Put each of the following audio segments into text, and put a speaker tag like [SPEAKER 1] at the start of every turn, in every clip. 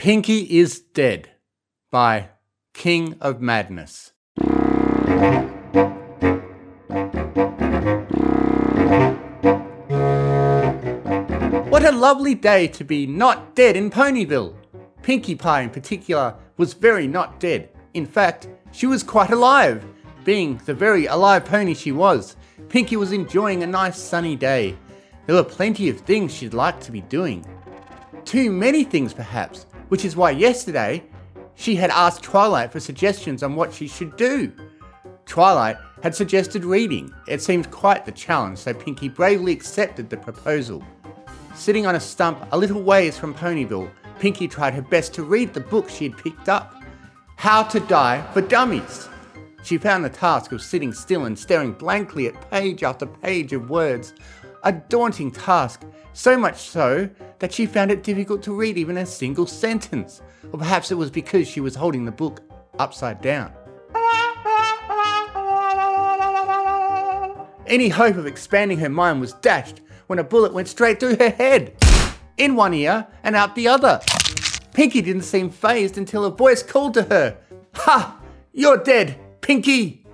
[SPEAKER 1] Pinkie is Dead by King of Madness. What a lovely day to be not dead in Ponyville. Pinkie Pie, in particular, was very not dead. In fact, she was quite alive. Being the very alive pony she was, Pinkie was enjoying a nice sunny day. There were plenty of things she'd like to be doing. Too many things, perhaps, which is why yesterday she had asked Twilight for suggestions on what she should do. Twilight had suggested reading. It seemed quite the challenge, so Pinkie bravely accepted the proposal. Sitting on a stump a little ways from Ponyville, Pinkie tried her best to read the book she had picked up How to Die for Dummies. She found the task of sitting still and staring blankly at page after page of words a daunting task, so much so that she found it difficult to read even a single sentence. Or perhaps it was because she was holding the book upside down. Any hope of expanding her mind was dashed when a bullet went straight through her head, in one ear and out the other. Pinkie didn't seem fazed until a voice called to her, Ha! You're dead, Pinkie!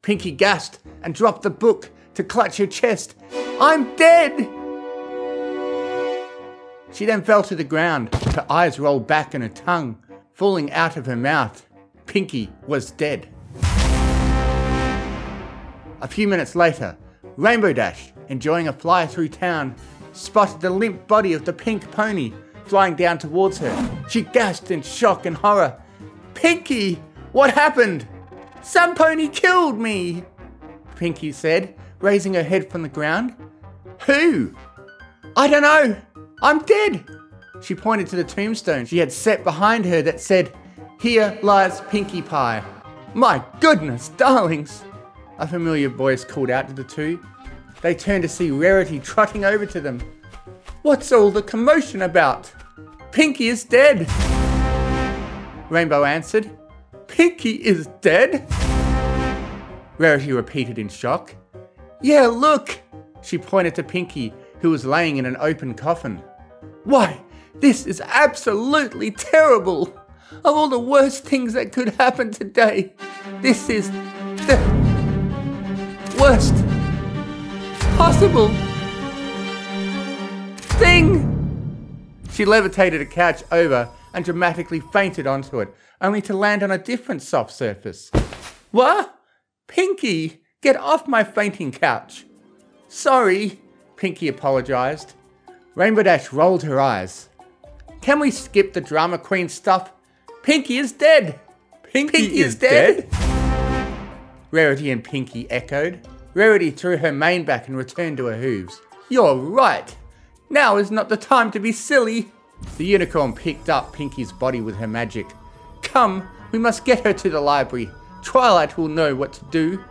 [SPEAKER 1] Pinkie gasped and dropped the book to clutch her chest. I'm dead! She then fell to the ground, her eyes rolled back and her tongue falling out of her mouth. Pinkie was dead. A few minutes later, Rainbow Dash, enjoying a fly through town, spotted the limp body of the pink pony flying down towards her. She gasped in shock and horror. Pinkie, what happened? Some pony killed me, Pinkie said, raising her head from the ground. Who? I don't know. I'm dead. She pointed to the tombstone she had set behind her that said, Here lies Pinkie Pie. My goodness, darlings! A familiar voice called out to the two. They turned to see Rarity trotting over to them. What's all the commotion about? Pinkie is dead! Rainbow answered. Pinkie is dead? Rarity repeated in shock. Yeah, look! She pointed to Pinkie, who was laying in an open coffin. Why, this is absolutely terrible! Of all the worst things that could happen today, this is the worst possible thing! She levitated a couch over and dramatically fainted onto it, only to land on a different soft surface. What? Pinkie, get off my fainting couch! Sorry, Pinkie apologised. Rainbow Dash rolled her eyes. Can we skip the drama queen stuff? Pinkie is dead! Pinkie, Pinkie is, is dead? dead? Rarity and Pinkie echoed. Rarity threw her mane back and returned to her hooves. You're right. Now is not the time to be silly. The unicorn picked up Pinkie's body with her magic. Come, we must get her to the library. Twilight will know what to do.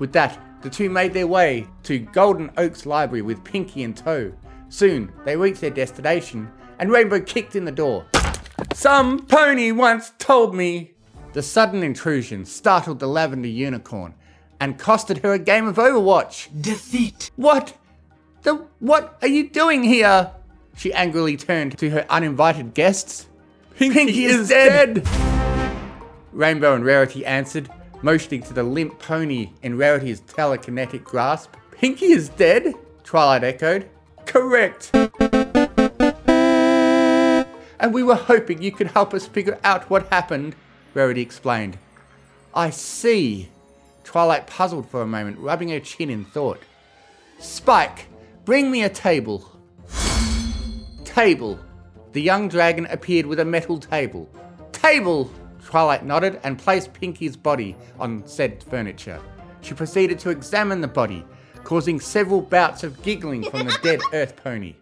[SPEAKER 1] With that, the two made their way to Golden Oaks Library with Pinkie in tow. Soon, they reached their destination, and Rainbow kicked in the door. Some pony once told me. The sudden intrusion startled the lavender unicorn and costed her a game of Overwatch.
[SPEAKER 2] Defeat.
[SPEAKER 1] What? The what are you doing here? She angrily turned to her uninvited guests.
[SPEAKER 2] Pinkie, Pinkie is, is dead.
[SPEAKER 1] dead. Rainbow and Rarity answered, motioning to the limp pony in Rarity's telekinetic grasp. Pinkie is dead? Twilight echoed. Correct. And we were hoping you could help us figure out what happened, Rarity explained. I see. Twilight puzzled for a moment, rubbing her chin in thought. Spike, bring me a table. Table. The young dragon appeared with a metal table. Table! Twilight nodded and placed Pinkie's body on said furniture. She proceeded to examine the body, causing several bouts of giggling from the dead earth pony.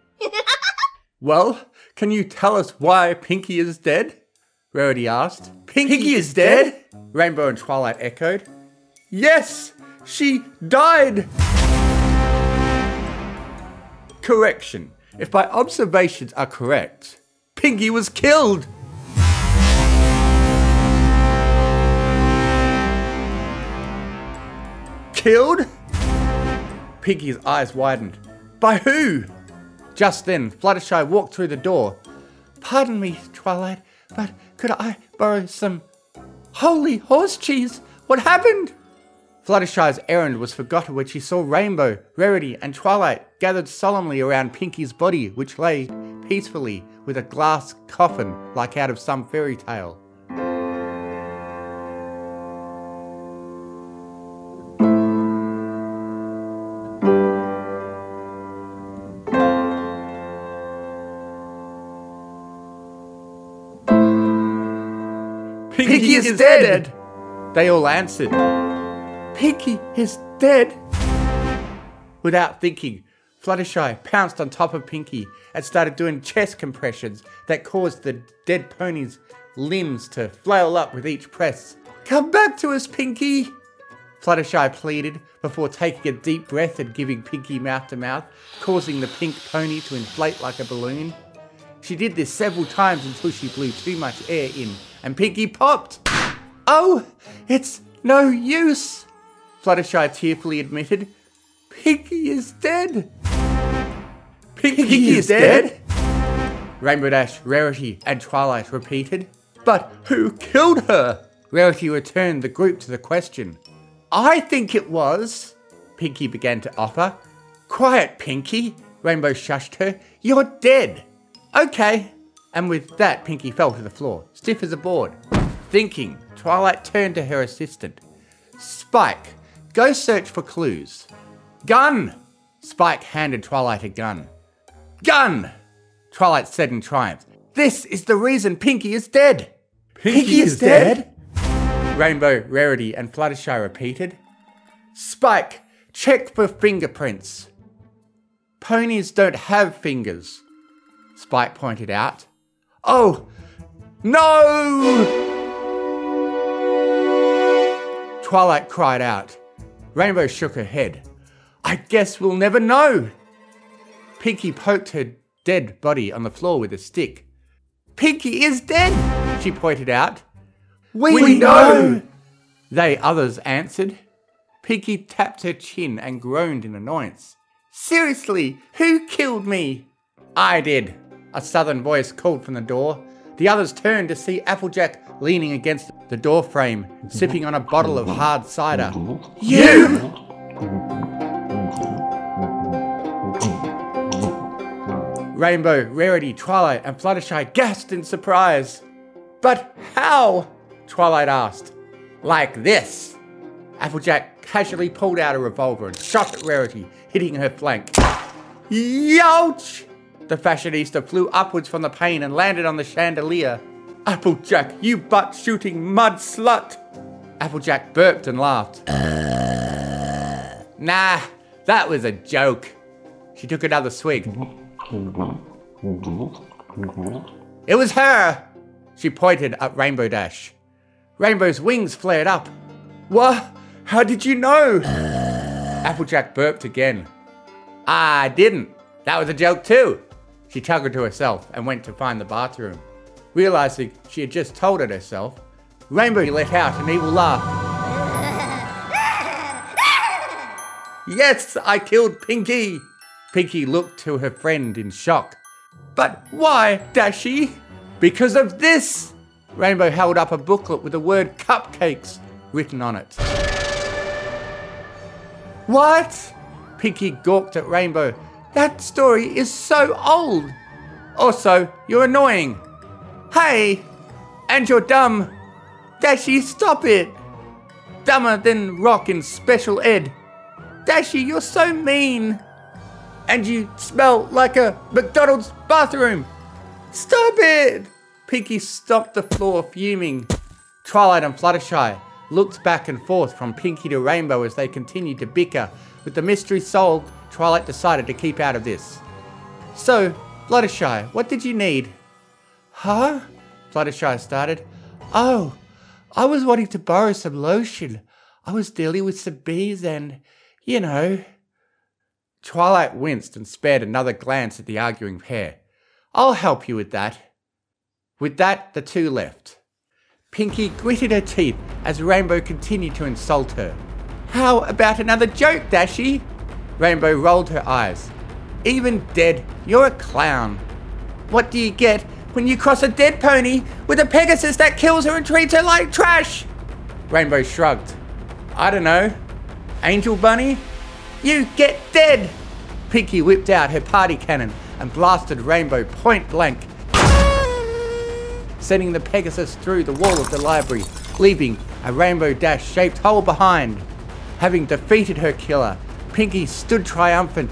[SPEAKER 1] well, can you tell us why Pinkie is dead? Rarity asked.
[SPEAKER 2] Pinkie, Pinkie is dead?
[SPEAKER 1] Rainbow and Twilight echoed. Yes, she died! Correction. If my observations are correct, Pinkie was killed! Killed? Pinkie's eyes widened. By who? Just then, Fluttershy walked through the door. Pardon me, Twilight, but could I borrow some holy horse cheese? What happened? Fluttershy's errand was forgotten when she saw Rainbow, Rarity, and Twilight gathered solemnly around Pinkie's body, which lay peacefully with a glass coffin like out of some fairy tale.
[SPEAKER 2] Pinkie, Pinkie is, is dead. dead.
[SPEAKER 1] They all answered, Pinkie is dead. Without thinking, Fluttershy pounced on top of Pinkie and started doing chest compressions that caused the dead pony's limbs to flail up with each press. Come back to us, Pinkie! Fluttershy pleaded before taking a deep breath and giving Pinkie mouth to mouth, causing the pink pony to inflate like a balloon. She did this several times until she blew too much air in and Pinkie popped. Oh, it's no use. Fluttershy tearfully admitted, Pinkie is dead.
[SPEAKER 2] Pinkie, Pinkie is, is dead?
[SPEAKER 1] dead? Rainbow Dash, Rarity, and Twilight repeated. But who killed her? Rarity returned the group to the question. I think it was, Pinkie began to offer. Quiet, Pinkie, Rainbow shushed her. You're dead. Okay. And with that, Pinkie fell to the floor, stiff as a board. Thinking, Twilight turned to her assistant. Spike, go search for clues. Gun! Spike handed Twilight a gun. Gun! Twilight said in triumph. This is the reason Pinkie is dead.
[SPEAKER 2] Pinkie, Pinkie is, is dead?
[SPEAKER 1] dead? Rainbow, Rarity, and Fluttershy repeated. Spike, check for fingerprints. Ponies don't have fingers, Spike pointed out. Oh, no! Twilight cried out. Rainbow shook her head. I guess we'll never know. Pinkie poked her dead body on the floor with a stick. Pinkie is dead, she pointed out.
[SPEAKER 2] We, we know.
[SPEAKER 1] They others answered. Pinkie tapped her chin and groaned in annoyance. Seriously, who killed me? I did, a southern voice called from the door. The others turned to see Applejack leaning against the doorframe, sipping on a bottle of hard cider.
[SPEAKER 2] You!
[SPEAKER 1] Rainbow, Rarity, Twilight, and Fluttershy gasped in surprise. But how? Twilight asked. Like this. Applejack casually pulled out a revolver and shot at Rarity, hitting her flank. Youch! The fashionista flew upwards from the pain and landed on the chandelier. Applejack, you butt shooting mud slut! Applejack burped and laughed. Uh... Nah, that was a joke. She took another swig. It was her! She pointed at Rainbow Dash. Rainbow's wings flared up. What? How did you know? Uh... Applejack burped again. I didn't. That was a joke too. She chuckled to herself and went to find the bathroom. Realizing she had just told it herself, Rainbow let out an evil laugh. yes, I killed Pinkie! Pinkie looked to her friend in shock. But why, Dashy? Because of this! Rainbow held up a booklet with the word cupcakes written on it. What? Pinkie gawked at Rainbow that story is so old. Also, you're annoying. Hey, and you're dumb. Dashy, stop it. Dumber than rock in special ed. Dashy, you're so mean. And you smell like a McDonald's bathroom. Stop it! Pinkie stopped the floor, fuming. Twilight and Fluttershy looked back and forth from Pinkie to Rainbow as they continued to bicker. With the mystery solved, Twilight decided to keep out of this. So, Fluttershy, what did you need? Huh? Fluttershy started. Oh, I was wanting to borrow some lotion. I was dealing with some bees and, you know. Twilight winced and spared another glance at the arguing pair. I'll help you with that. With that, the two left. Pinkie gritted her teeth as Rainbow continued to insult her. How about another joke, Dashy? Rainbow rolled her eyes. Even dead, you're a clown. What do you get when you cross a dead pony with a Pegasus that kills her and treats her like trash? Rainbow shrugged. I don't know. Angel Bunny? You get dead! Pinkie whipped out her party cannon and blasted Rainbow point blank, sending the Pegasus through the wall of the library, leaving a Rainbow Dash shaped hole behind. Having defeated her killer, Pinkie stood triumphant.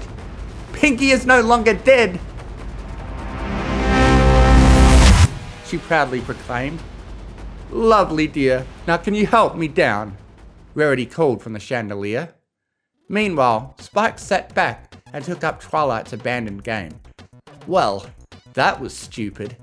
[SPEAKER 1] Pinkie is no longer dead! She proudly proclaimed. Lovely, dear. Now can you help me down? Rarity called from the chandelier. Meanwhile, Spike sat back and took up Twilight's abandoned game. Well, that was stupid.